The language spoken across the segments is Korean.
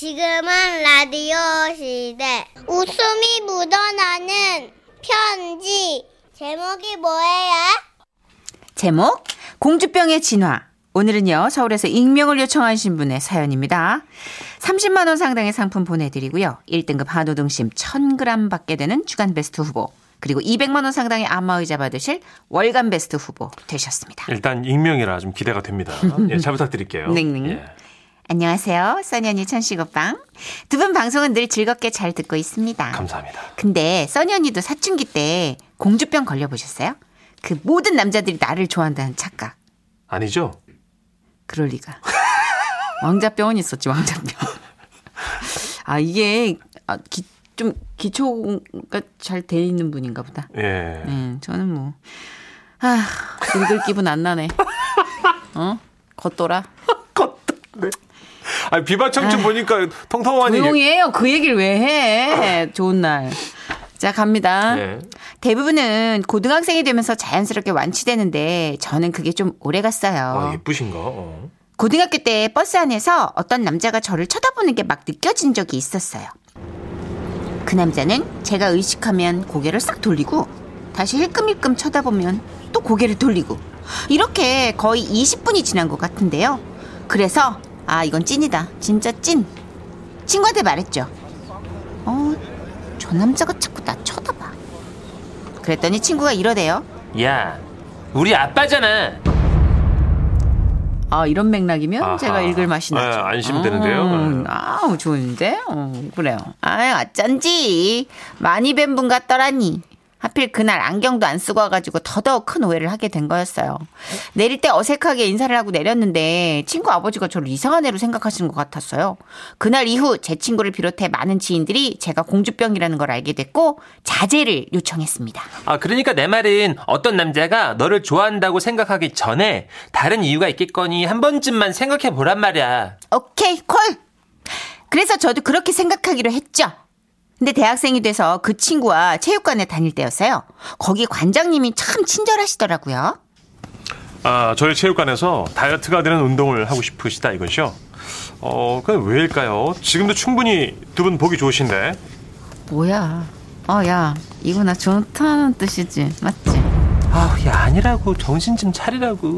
지금은 라디오 시대. 웃음이 묻어나는 편지. 제목이 뭐예요? 제목 공주병의 진화. 오늘은요 서울에서 익명을 요청하신 분의 사연입니다. 30만 원 상당의 상품 보내드리고요. 1등급 한우 등심 1000g 받게 되는 주간 베스트 후보 그리고 200만 원 상당의 안마의자 받으실 월간 베스트 후보 되셨습니다. 일단 익명이라 좀 기대가 됩니다. 예, 잘 부탁드릴게요. 넹넹. 예. 안녕하세요. 써니 언니 천식오빵. 두 분 방송은 늘 즐겁게 잘 듣고 있습니다. 감사합니다. 근데 써니 언니도 사춘기 때 공주병 걸려보셨어요? 그 모든 남자들이 나를 좋아한다는 착각. 아니죠? 그럴 리가. 왕자병은 있었지, 왕자병. 아, 이게, 아, 기, 좀, 기초가 잘 돼 있는 분인가 보다. 예. 네, 저는 뭐, 아, 읽을 기분 안 나네. 어? 겉돌아. 네. 아니, 비바 청춘 보니까 통통하니. 조용히 해요. 그 얘기를 왜 해? 좋은 날. 자, 갑니다. 예. 대부분은 고등학생이 되면서 자연스럽게 완치되는데 저는 그게 좀 오래 갔어요. 어, 예쁘신가? 어. 고등학교 때 버스 안에서 어떤 남자가 저를 쳐다보는 게 막 느껴진 적이 있었어요. 그 남자는 제가 의식하면 고개를 싹 돌리고 다시 힐끔힐끔 쳐다보면 또 고개를 돌리고 이렇게 거의 20분이 지난 것 같은데요. 그래서 아 이건 찐이다. 진짜 찐. 친구한테 말했죠. 어, 저 남자가 자꾸 나 쳐다봐. 그랬더니 친구가 이러대요. 야, 우리 아빠잖아. 아 이런 맥락이면 아하. 제가 읽을 맛이 아, 나죠. 안심되는데요. 음, 아우 좋은데. 어, 그래요. 아 어쩐지 많이 뵌 분 같더라니. 하필 그날 안경도 안 쓰고 와가지고 더더욱 큰 오해를 하게 된 거였어요. 내릴 때 어색하게 인사를 하고 내렸는데 친구 아버지가 저를 이상한 애로 생각하시는 것 같았어요. 그날 이후 제 친구를 비롯해 많은 지인들이 제가 공주병이라는 걸 알게 됐고 자제를 요청했습니다. 아, 그러니까 내 말은 어떤 남자가 너를 좋아한다고 생각하기 전에 다른 이유가 있겠거니 한 번쯤만 생각해 보란 말이야. 오케이, 콜! 그래서 저도 그렇게 생각하기로 했죠. 근데 대학생이 돼서 그 친구와 체육관에 다닐 때였어요. 거기 관장님이 참 친절하시더라고요. 아, 저희 체육관에서 다이어트가 되는 운동을 하고 싶으시다 이거죠? 어, 그건 왜일까요? 지금도 충분히 두 분 보기 좋으신데. 뭐야. 어, 야, 이거 나 좋다는 뜻이지. 맞지? 아, 야, 아니라고. 정신 좀 차리라고.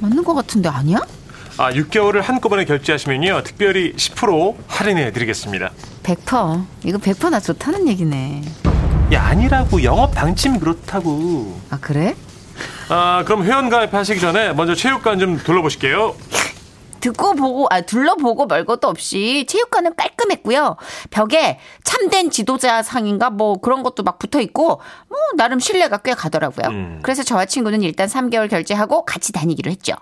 맞는 것 같은데 아니야? 아, 6개월을 한꺼번에 결제하시면요. 특별히 10% 할인해 드리겠습니다. 100%. 이거 100%나 좋다는 얘기네. 야, 아니라고. 영업 방침이 그렇다고. 아, 그래? 아, 그럼 회원 가입하시기 전에 먼저 체육관 좀 둘러보실게요. 듣고 보고, 아, 둘러보고 말 것도 없이 체육관은 깔끔했고요. 벽에 참된 지도자 상인가 뭐 그런 것도 막 붙어 있고, 뭐, 나름 신뢰가 꽤 가더라고요. 음. 그래서 저와 친구는 일단 3개월 결제하고 같이 다니기로 했죠.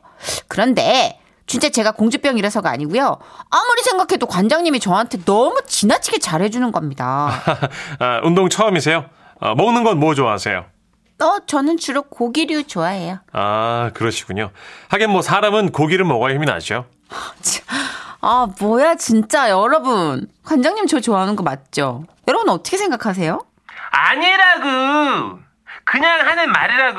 그런데, 진짜 제가 공주병이라서가 아니고요. 아무리 생각해도 관장님이 저한테 너무 지나치게 잘해주는 겁니다. 아, 운동 처음이세요? 아, 먹는 건 뭐 좋아하세요? 어, 저는 주로 고기류 좋아해요. 아, 그러시군요. 하긴 뭐 사람은 고기를 먹어야 힘이 나죠. 아, 뭐야, 진짜, 여러분. 관장님 저 좋아하는 거 맞죠? 여러분 어떻게 생각하세요? 아니라고. 그냥 하는 말이라고.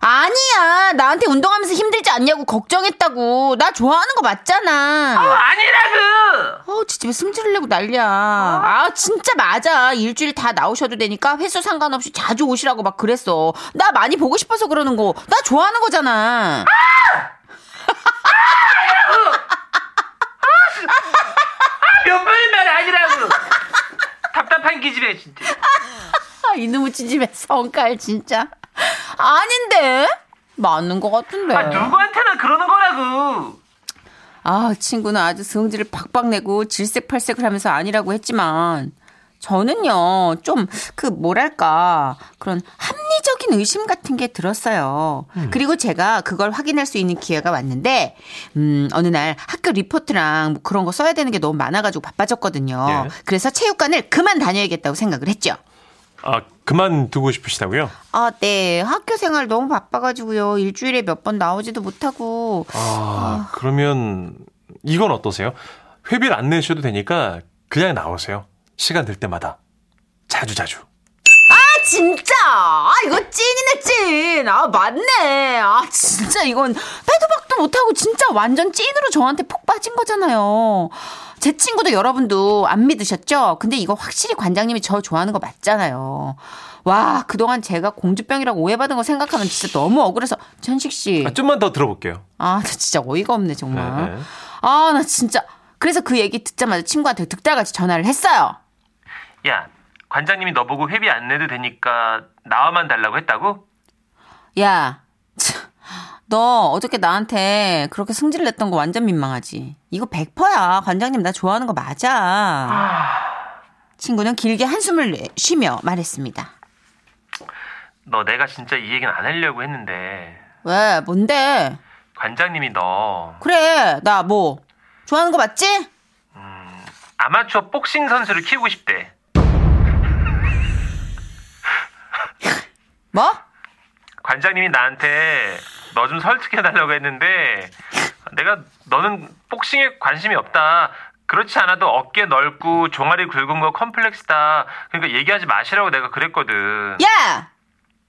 아니야. 나한테 운동하면서 힘들지 않냐고 걱정했다고. 나 좋아하는 거 맞잖아. 아니라고. 어, 진짜 왜 승질내고 난리야. 아, 진짜 맞아. 일주일 다 나오셔도 되니까 횟수 상관없이 자주 오시라고 막 그랬어. 나 많이 보고 싶어서 그러는 거. 나 좋아하는 거잖아. 몇 번을 말 아니라고. 답답한 기집애 진짜. 아, 이놈의 찌집애 성깔, 진짜. 아닌데? 맞는 것 같은데. 아, 누구한테나 그러는 거라고. 아, 친구는 아주 성질을 박박 내고 질색팔색을 하면서 아니라고 했지만, 저는요, 좀, 그, 뭐랄까, 그런 합리적인 의심 같은 게 들었어요. 그리고 제가 그걸 확인할 수 있는 기회가 왔는데, 음, 어느 날 학교 리포트랑 뭐 그런 거 써야 되는 게 너무 많아가지고 바빠졌거든요. 예. 그래서 체육관을 그만 다녀야겠다고 생각을 했죠. 아, 그만두고 싶으시다고요? 아, 네. 학교 생활 너무 바빠가지고요. 일주일에 몇 번 나오지도 못하고. 아, 그러면 이건 어떠세요? 회비를 안 내셔도 되니까 그냥 나오세요. 시간 될 때마다. 자주 자주. 아, 진짜. 아, 이거 찐이네, 찐. 아, 맞네. 아, 진짜 이건 빼도 박도 못하고 진짜 완전 찐으로 저한테 폭 빠진 거잖아요. 제 친구도 여러분도 안 믿으셨죠? 근데 이거 확실히 관장님이 저 좋아하는 거 맞잖아요. 와, 그동안 제가 공주병이라고 오해받은 거 생각하면 진짜 너무 억울해서. 천식 씨. 아, 좀만 더 들어볼게요. 아, 나 진짜 어이가 없네, 정말. 네, 네. 아, 나 진짜. 그래서 그 얘기 듣자마자 친구한테 득달같이 전화를 했어요. 야, 관장님이 너 보고 회비 안 내도 되니까 나와만 달라고 했다고? 야, 참, 너 어저께 나한테 그렇게 승질 냈던 거 완전 민망하지. 이거 100%야. 관장님 나 좋아하는 거 맞아. 친구는 길게 한숨을 내- 쉬며 말했습니다. 너 내가 진짜 이 얘기는 안 하려고 했는데 왜, 뭔데? 관장님이 너 그래, 나 뭐, 좋아하는 거 맞지? 아마추어 복싱 선수를 키우고 싶대. 뭐? 관장님이 나한테 너 좀 설득해 달라고 했는데 내가 너는 복싱에 관심이 없다. 그렇지 않아도 어깨 넓고 종아리 굵은 거 컴플렉스다. 그러니까 얘기하지 마시라고 내가 그랬거든. 야!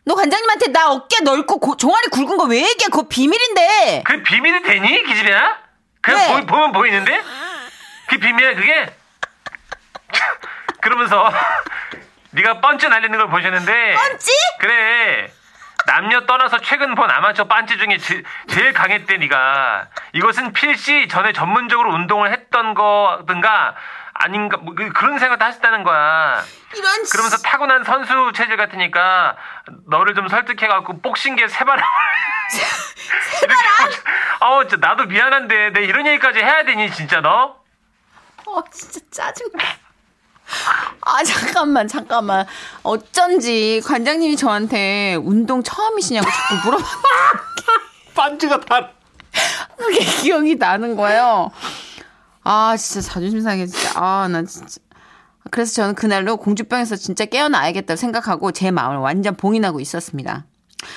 너 관장님한테 나 어깨 넓고 고- 종아리 굵은 거 왜 얘기해? 그거 비밀인데! 그 비밀이 되니 기집애야? 그냥 네. 보, 보면 보이는데? 그 비밀이야 그게? 그러면서 네가 펀치 날리는 걸 보셨는데 펀치? 그래 남녀 떠나서 최근 본 아마추어 빤치 중에 제, 제일 강했대 네가 이것은 필시 전에 전문적으로 운동을 했던 거든가 아닌가 뭐 그- 그런 생각도 하셨다는 거야 이런 그러면서 타고난 선수 체질 같으니까 너를 좀 설득해갖고 복싱계 세바람 세바람? 어, 나도 미안한데 내 이런 얘기까지 해야 되니 진짜 너? 어, 진짜 짜증나. 아, 잠깐만, 잠깐만. 어쩐지 관장님이 저한테 운동 처음이시냐고 자꾸 물어봐. 반지가 다. 그게 기억이 나는 거예요. 아, 진짜 자존심 상해, 진짜. 아, 나 진짜. 그래서 저는 그날로 공주병에서 진짜 깨어나야겠다고 생각하고 제 마음을 완전 봉인하고 있었습니다.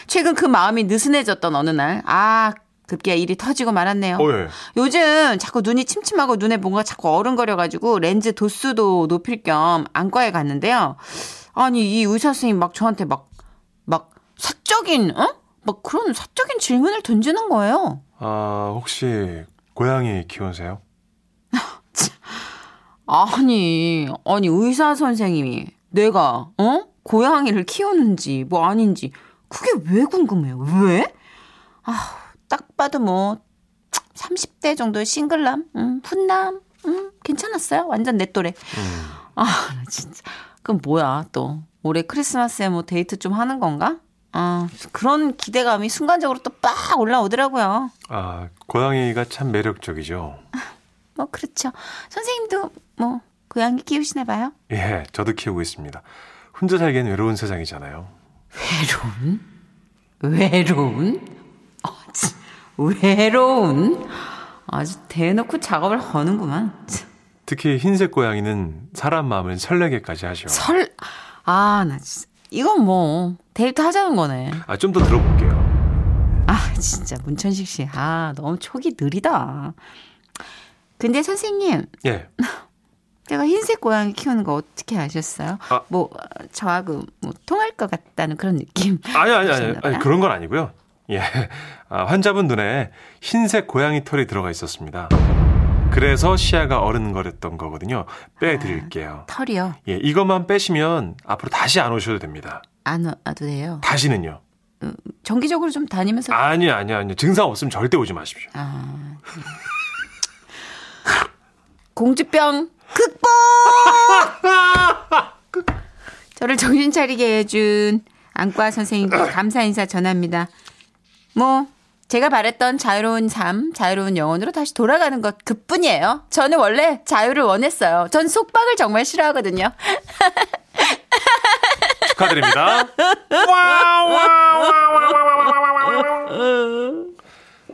최근 그 마음이 느슨해졌던 어느 날, 아, 급기야 일이 터지고 말았네요. 어, 예. 요즘 자꾸 눈이 침침하고 눈에 뭔가 자꾸 어른거려가지고 렌즈 도수도 높일 겸 안과에 갔는데요. 아니, 이 의사 선생님 막 저한테 막, 막 사적인, 어? 막 그런 사적인 질문을 던지는 거예요. 아, 혹시 고양이 키우세요? 아니, 아니, 의사 선생님이 내가, 어? 고양이를 키우는지 뭐 아닌지 그게 왜 궁금해요? 왜? 아, 딱 봐도 뭐 30대 정도의 싱글남, 음, 훈남, 음, 괜찮았어요. 완전 내 또래. 아, 나 진짜. 그럼 뭐야, 또. 올해 크리스마스에 뭐 데이트 좀 하는 건가? 아, 그런 기대감이 순간적으로 또 빡 올라오더라고요. 아, 고양이가 참 매력적이죠. 뭐, 그렇죠. 선생님도 뭐, 고양이 키우시나 봐요? 예, 저도 키우고 있습니다. 혼자 살기엔 외로운 세상이잖아요. 외로운? 외로운? 외로운? 아주 대놓고 작업을 하는구만. 참, 특히 흰색 고양이는 사람 마음을 설레게까지 하죠. 설, 아, 나 진짜. 이건 뭐, 데이트 하자는 거네. 아, 좀 더 들어볼게요. 아, 진짜, 문천식 씨. 아, 너무 촉이 느리다. 근데 선생님, 예. 제가 흰색 고양이 키우는 거 어떻게 아셨어요? 아. 뭐, 어, 저하고 뭐, 통할 것 같다는 그런 느낌. 아니, 아니, 아니, 아니? 그런 건 아니고요. 예. 아, 환자분 눈에 흰색 고양이 털이 들어가 있었습니다. 그래서 시야가 어른거렸던 거거든요. 빼드릴게요. 털이요. 예, 이것만 빼시면 앞으로 다시 안 오셔도 됩니다. 안 와도 돼요. 다시는요. 정기적으로 좀 다니면서. 아니요, 아니요, 아니요. 증상 없으면 절대 오지 마십시오. 아. 공주병 극복! 저를 정신 차리게 해준 안과 선생님께 감사 인사 전합니다. 뭐, 제가 바랬던 자유로운 삶, 자유로운 영혼으로 다시 돌아가는 것 그뿐이에요. 저는 원래 자유를 원했어요. 전 속박을 정말 싫어하거든요. 축하드립니다.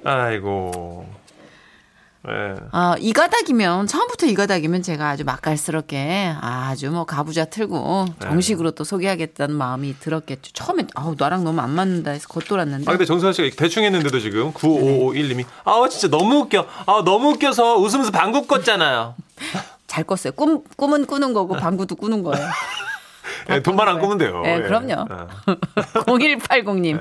아이고. 예. 아, 이 가닥이면, 처음부터 이 가닥이면 제가 아주 맛깔스럽게 아주 뭐 가부좌 틀고 정식으로 또 소개하겠다는 마음이 들었겠죠. 처음에, 아우, 나랑 너무 안 맞는다 해서 겉돌았는데. 아 근데 정수환 씨가 대충 했는데도 지금 9551님이 아 진짜 너무 웃겨. 아 너무 웃겨서 웃으면서 방구 껐잖아요. 잘 꿨어요. 꿈, 꿈은 꾸는 거고 방구도 꾸는 거예요. 예, 돈만 안 꾸면 돼요. 네, 예. 그럼요. 어. 0180님.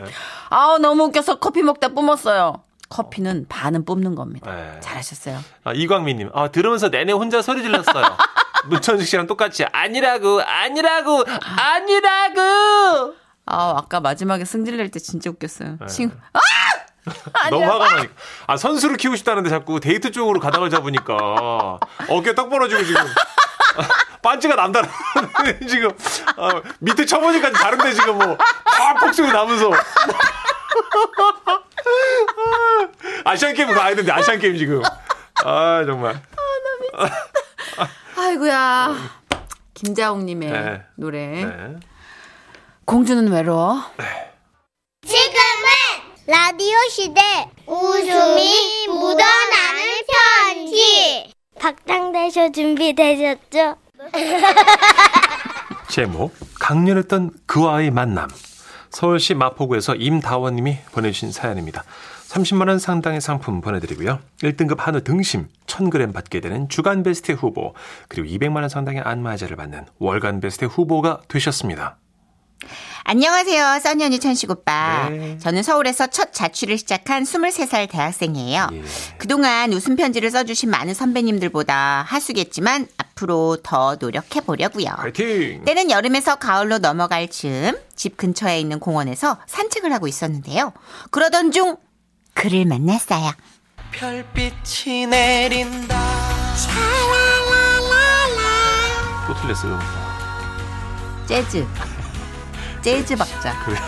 아우, 너무 웃겨서 커피 먹다 뿜었어요. 커피는 반은 뿜는 겁니다. 네. 잘하셨어요. 아, 이광민님, 아, 들으면서 내내 혼자 소리 질렀어요. 문천식 씨랑 똑같이, 아니라고, 아니라고, 아니라고! 아, 아까 마지막에 승질 낼 때 진짜 웃겼어요. 네. 친구. 아! 너무 화가 나니까. 아, 선수를 키우고 싶다는데 자꾸 데이트 쪽으로 가닥을 잡으니까. 어깨 떡 벌어지고 지금. 반지가 남다른 지금 아, 밑에 쳐보니까 다른데 지금 뭐 팍 폭소리 나면서 아시안 게임 가야 되는데 아시안 게임 지금 아 정말 아이고야. 김자옥님의 네. 노래. 네. 공주는 외로워. 지금은 라디오 시대 웃음이 묻어나는 편지 박장대쇼 준비되셨죠? 제목 강렬했던 그와의 만남 서울시 마포구에서 임다원님이 보내주신 사연입니다. 30만 원 상당의 상품 보내드리고요. 1등급 한우 등심 1000g 받게 되는 주간 베스트 후보 그리고 200만 원 상당의 안마자를 받는 월간 베스트 후보가 되셨습니다. 안녕하세요. 써니 언니 천식 오빠. 네. 저는 서울에서 첫 자취를 시작한 23살 대학생이에요. 예. 그동안 웃음 편지를 써주신 많은 선배님들보다 하수겠지만 앞으로 더 노력해 보려고요. 파이팅! 때는 여름에서 가을로 넘어갈 즈음 집 근처에 있는 공원에서 산책을 하고 있었는데요. 그러던 중 그를 만났어요. 별빛이 내린다 또 틀렸어요. 재즈. 재즈 박자. 그래.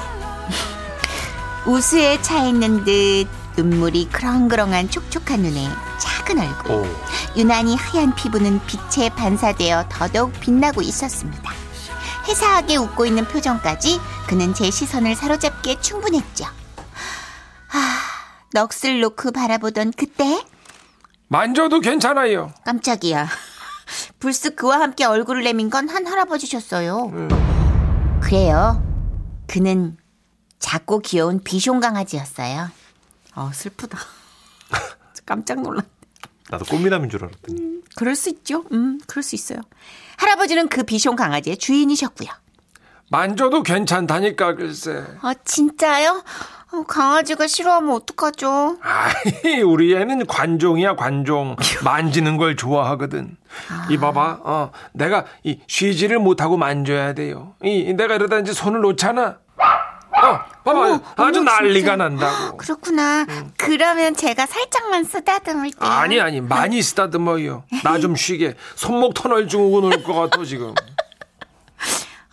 우수에 차 있는 듯 눈물이 그렁그렁한 촉촉한 눈에 작은 얼굴. 오. 유난히 하얀 피부는 빛에 반사되어 더더욱 빛나고 있었습니다. 회사하게 웃고 있는 표정까지 그는 제 시선을 사로잡기에 충분했죠. 아, 넋을 놓고 바라보던 그때 만져도 괜찮아요 깜짝이야. 불쑥 그와 함께 얼굴을 내민 건 한 할아버지셨어요. 그래요. 그는 작고 귀여운 비숑 강아지였어요. 어, 슬프다. 깜짝 놀랐. 나도 꽃미남인 줄 알았더니. 그럴 수 있죠. 음, 그럴 수 있어요. 할아버지는 그 비숑 강아지의 주인이셨고요. 만져도 괜찮다니까 글쎄 아, 진짜요? 어, 강아지가 싫어하면 어떡하죠? 아이 우리 애는 관종이야 관종. 만지는 걸 좋아하거든. 이 봐봐 어 내가 이 쉬지를 못하고 만져야 돼요. 이 내가 이러다 이제 손을 놓잖아. 어 봐봐 어머, 아주 어머, 난리가 진짜. 난다고. 그렇구나. 그러면 제가 살짝만 쓰다듬을게요. 아니 아니 많이 쓰다듬어요. 나 좀 쉬게. 손목 터널 증후군 올것 같아 지금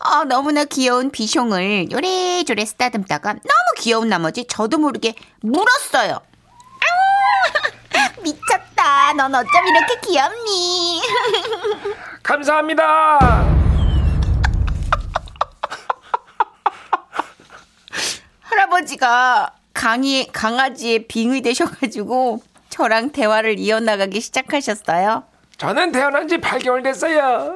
어, 너무나 귀여운 비숑을 요래조래 쓰다듬다가 너무 귀여운 나머지 저도 모르게 물었어요. 아, 미쳤다. 넌 어쩜 이렇게 귀엽니? 감사합니다 할아버지가 강의, 강아지의 빙의 되셔가지고 저랑 대화를 이어나가기 시작하셨어요. 저는 태어난 지 8개월 됐어요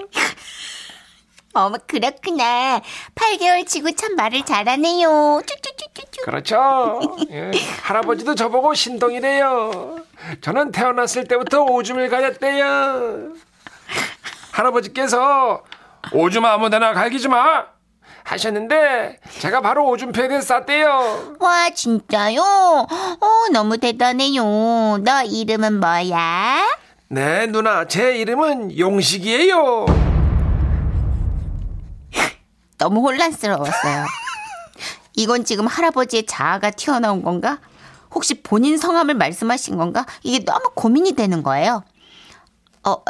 어머, 그렇구나. 8개월 치고 참 말을 잘하네요. 쭈쭈쭈쭈쭈. 그렇죠. 예, 할아버지도 저보고 신동이래요. 저는 태어났을 때부터 오줌을 가렸대요. 할아버지께서 오줌 아무데나 갈기지 마 하셨는데 제가 바로 오줌 패드에 쌌대요. 와, 진짜요? 어, 너무 대단해요. 너 이름은 뭐야? 네 누나 제 이름은 용식이에요. 너무 혼란스러웠어요. 이건 지금 할아버지의 자아가 튀어나온 건가? 혹시 본인 성함을 말씀하신 건가? 이게 너무 고민이 되는 거예요. 어, 어,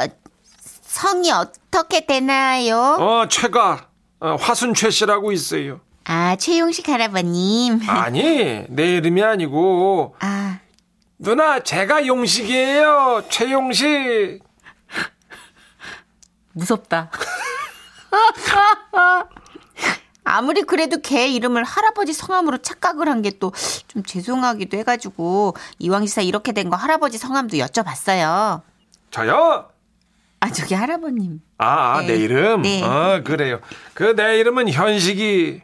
성이 어떻게 되나요? 어 최가 어, 화순 최 씨라고 있어요. 아, 최용식 할아버님. 아니 내 이름이 아니고 아, 누나 제가 용식이에요. 최용식. 무섭다. 아무리 그래도 걔 이름을 할아버지 성함으로 착각을 한 게 또 좀 죄송하기도 해가지고 이왕지사 이렇게 된 거 할아버지 성함도 여쭤봤어요. 저요? 아 저기 할아버님. 아, 아, 네. 내 이름? 네. 아, 그래요. 그 내 이름은 현식이.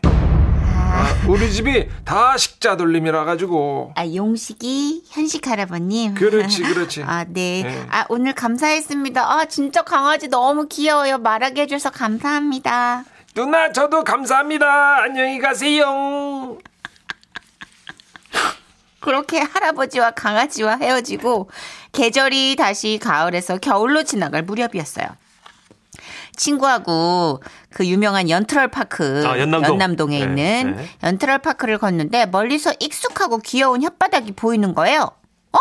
아, 우리 집이 다 식자 돌림이라 가지고. 아 용식이 현식 할아버님. 그렇지, 그렇지. 아 네. 네. 아 오늘 감사했습니다. 아 진짜 강아지 너무 귀여워요. 말하게 해줘서 감사합니다. 누나 저도 감사합니다. 안녕히 가세요. 그렇게 할아버지와 강아지와 헤어지고 계절이 다시 가을에서 겨울로 지나갈 무렵이었어요. 친구하고 그 유명한 연트럴 파크 아, 연남동. 동에 네, 있는 네. 연트럴 파크를 걷는데 멀리서 익숙하고 귀여운 혓바닥이 보이는 거예요. 어?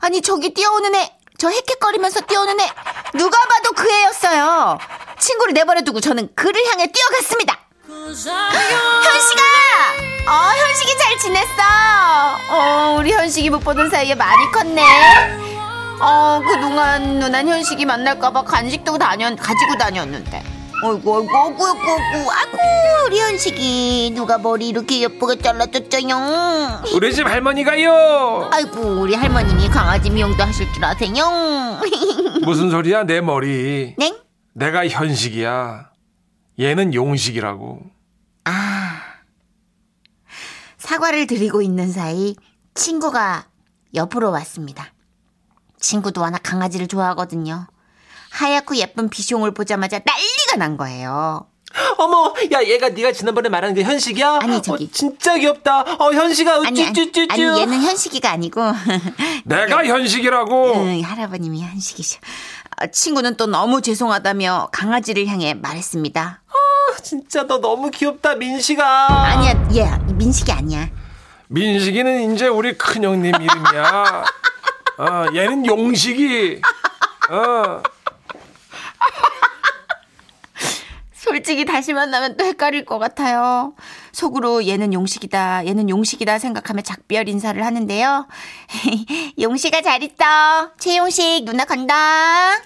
아니 저기 뛰어오는 애, 저 헥헥거리면서 뛰어오는 애 누가 봐도 그 애였어요. 친구를 내버려 두고 저는 그를 향해 뛰어갔습니다. 현식아! 어, 현식이 잘 지냈어. 어, 우리 현식이 못 보던 사이에 많이 컸네. 어, 그동안 누난 현식이 만날까봐 간식도 다녔, 가지고 다녔는데. 어이구, 어이구, 어이구, 어이구, 어이구, 아구, 우리 현식이. 누가 머리 이렇게 예쁘게 잘라줬죠요? 우리 집 할머니가요. 아이고, 우리 할머님이 강아지 미용도 하실 줄 아세요? 무슨 소리야 내 머리. 네? 내가 현식이야. 얘는 용식이라고. 사과를 드리고 있는 사이 친구가 옆으로 왔습니다. 친구도 워낙 강아지를 좋아하거든요. 하얗고 예쁜 비숑을 보자마자 난리가 난 거예요. 어머, 야, 얘가 네가 지난번에 말한 그 현식이야? 아니, 저기. 어, 진짜 귀엽다. 어, 현식아, 아니, 아니, 우쭈쭈쭈쭈. 아니 얘는 현식이가 아니고 내가 현식이라고. 응, 할아버님이 현식이셔. 어, 친구는 또 너무 죄송하다며 강아지를 향해 말했습니다. 진짜 너 너무 귀엽다, 민식아. 아니야, 얘 민식이 아니야. 민식이는 이제 우리 큰형님 이름이야. 어, 얘는 용식이. 어. 솔직히 다시 만나면 또 헷갈릴 것 같아요. 속으로 얘는 용식이다, 얘는 용식이다 생각하며 작별 인사를 하는데요. 용식아 잘 있어. 최용식 누나 간다.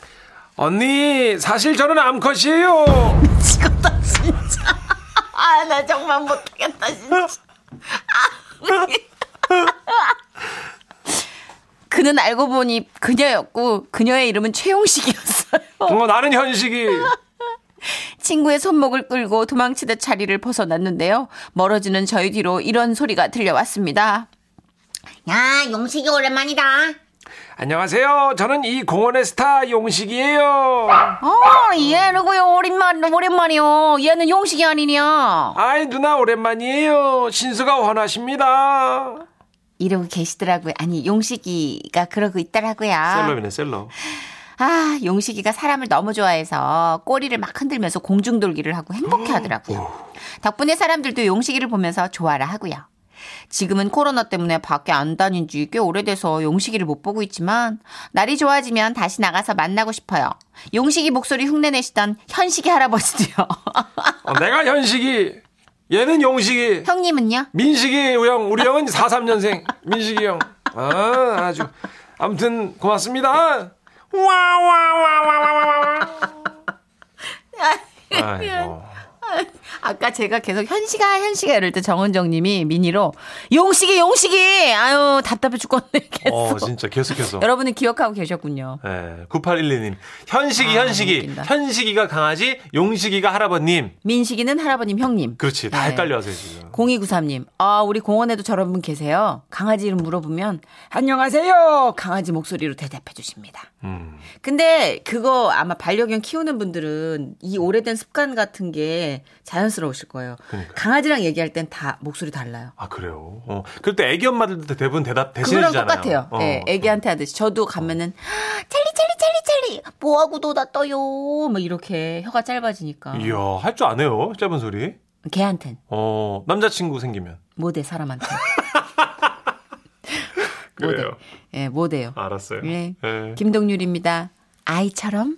언니, 사실 저는 암컷이에요. 미치겠다 진짜. 아 나 정말 못하겠다 진짜. 아. 그는 알고 보니 그녀였고 그녀의 이름은 최용식이었어요. 어, 나는 현식이. 친구의 손목을 끌고 도망치듯 자리를 벗어났는데요. 멀어지는 저희 뒤로 이런 소리가 들려왔습니다. 야, 용식이 오랜만이다. 안녕하세요. 저는 이 공원의 스타 용식이에요. 어, 얘는고요 오랜만 오랜만이요. 얘는 용식이 아니냐? 아이, 누나 오랜만이에요. 신수가 원하십니다. 이러고 계시더라고요. 아니, 용식이가 그러고 있더라고요. 셀럽이네, 셀럽. 아, 용식이가 사람을 너무 좋아해서 꼬리를 막 흔들면서 공중돌기를 하고 행복해 하더라고요. 덕분에 사람들도 용식이를 보면서 좋아라 하고요. 지금은 코로나 때문에 밖에 안 다닌 지 꽤 오래돼서 용식이를 못 보고 있지만 날이 좋아지면 다시 나가서 만나고 싶어요. 용식이 목소리 흉내내시던 현식이 할아버지도요. 어, 내가 현식이. 얘는 용식이. 형님은요? 민식이 형, 우리 형은 43년생. 민식이 형. 아, 아주. 아무튼 고맙습니다. 와와와와와와. 아이고. 아까 제가 계속 현식아 현식아 이럴 때 정은정 님이 미니로 용식이 용식이 아유 답답해 죽겠네 계속. 어, 진짜 계속해서. 여러분은 기억하고 계셨군요. 네, 9812님. 현식이, 아, 현식이. 웃긴다. 현식이가 강아지, 용식이가 할아버님. 민식이는 할아버님 형님. 그렇지. 다 네. 헷갈려 하세요, 지금. 0293님, 아, 우리 공원에도 저런 분 계세요. 강아지 이름 물어보면, 안녕하세요! 강아지 목소리로 대답해 주십니다. 음. 근데 그거 아마 반려견 키우는 분들은 이 오래된 습관 같은 게 자연 스러우실 거예요. 그러니까요. 강아지랑 얘기할 땐 다 목소리 달라요. 아, 그래요? 어. 그럴 때 애기 엄마들도 대부분 대답 그거랑 대신해 주잖아요. 똑같아요. 어. 예, 애기한테 하듯이. 저도 가면은, 찰리, 찰리, 찰리, 찰리! 뭐하고 놀았어요? 뭐 이렇게 혀가 짧아지니까. 이야, 할 줄 아네요. 짧은 소리. 걔한텐. 어, 남자친구 생기면. 못해, 사람한테. 그래요. 예, 못해요. 알았어요. 예. 예. 김동률입니다. 아이처럼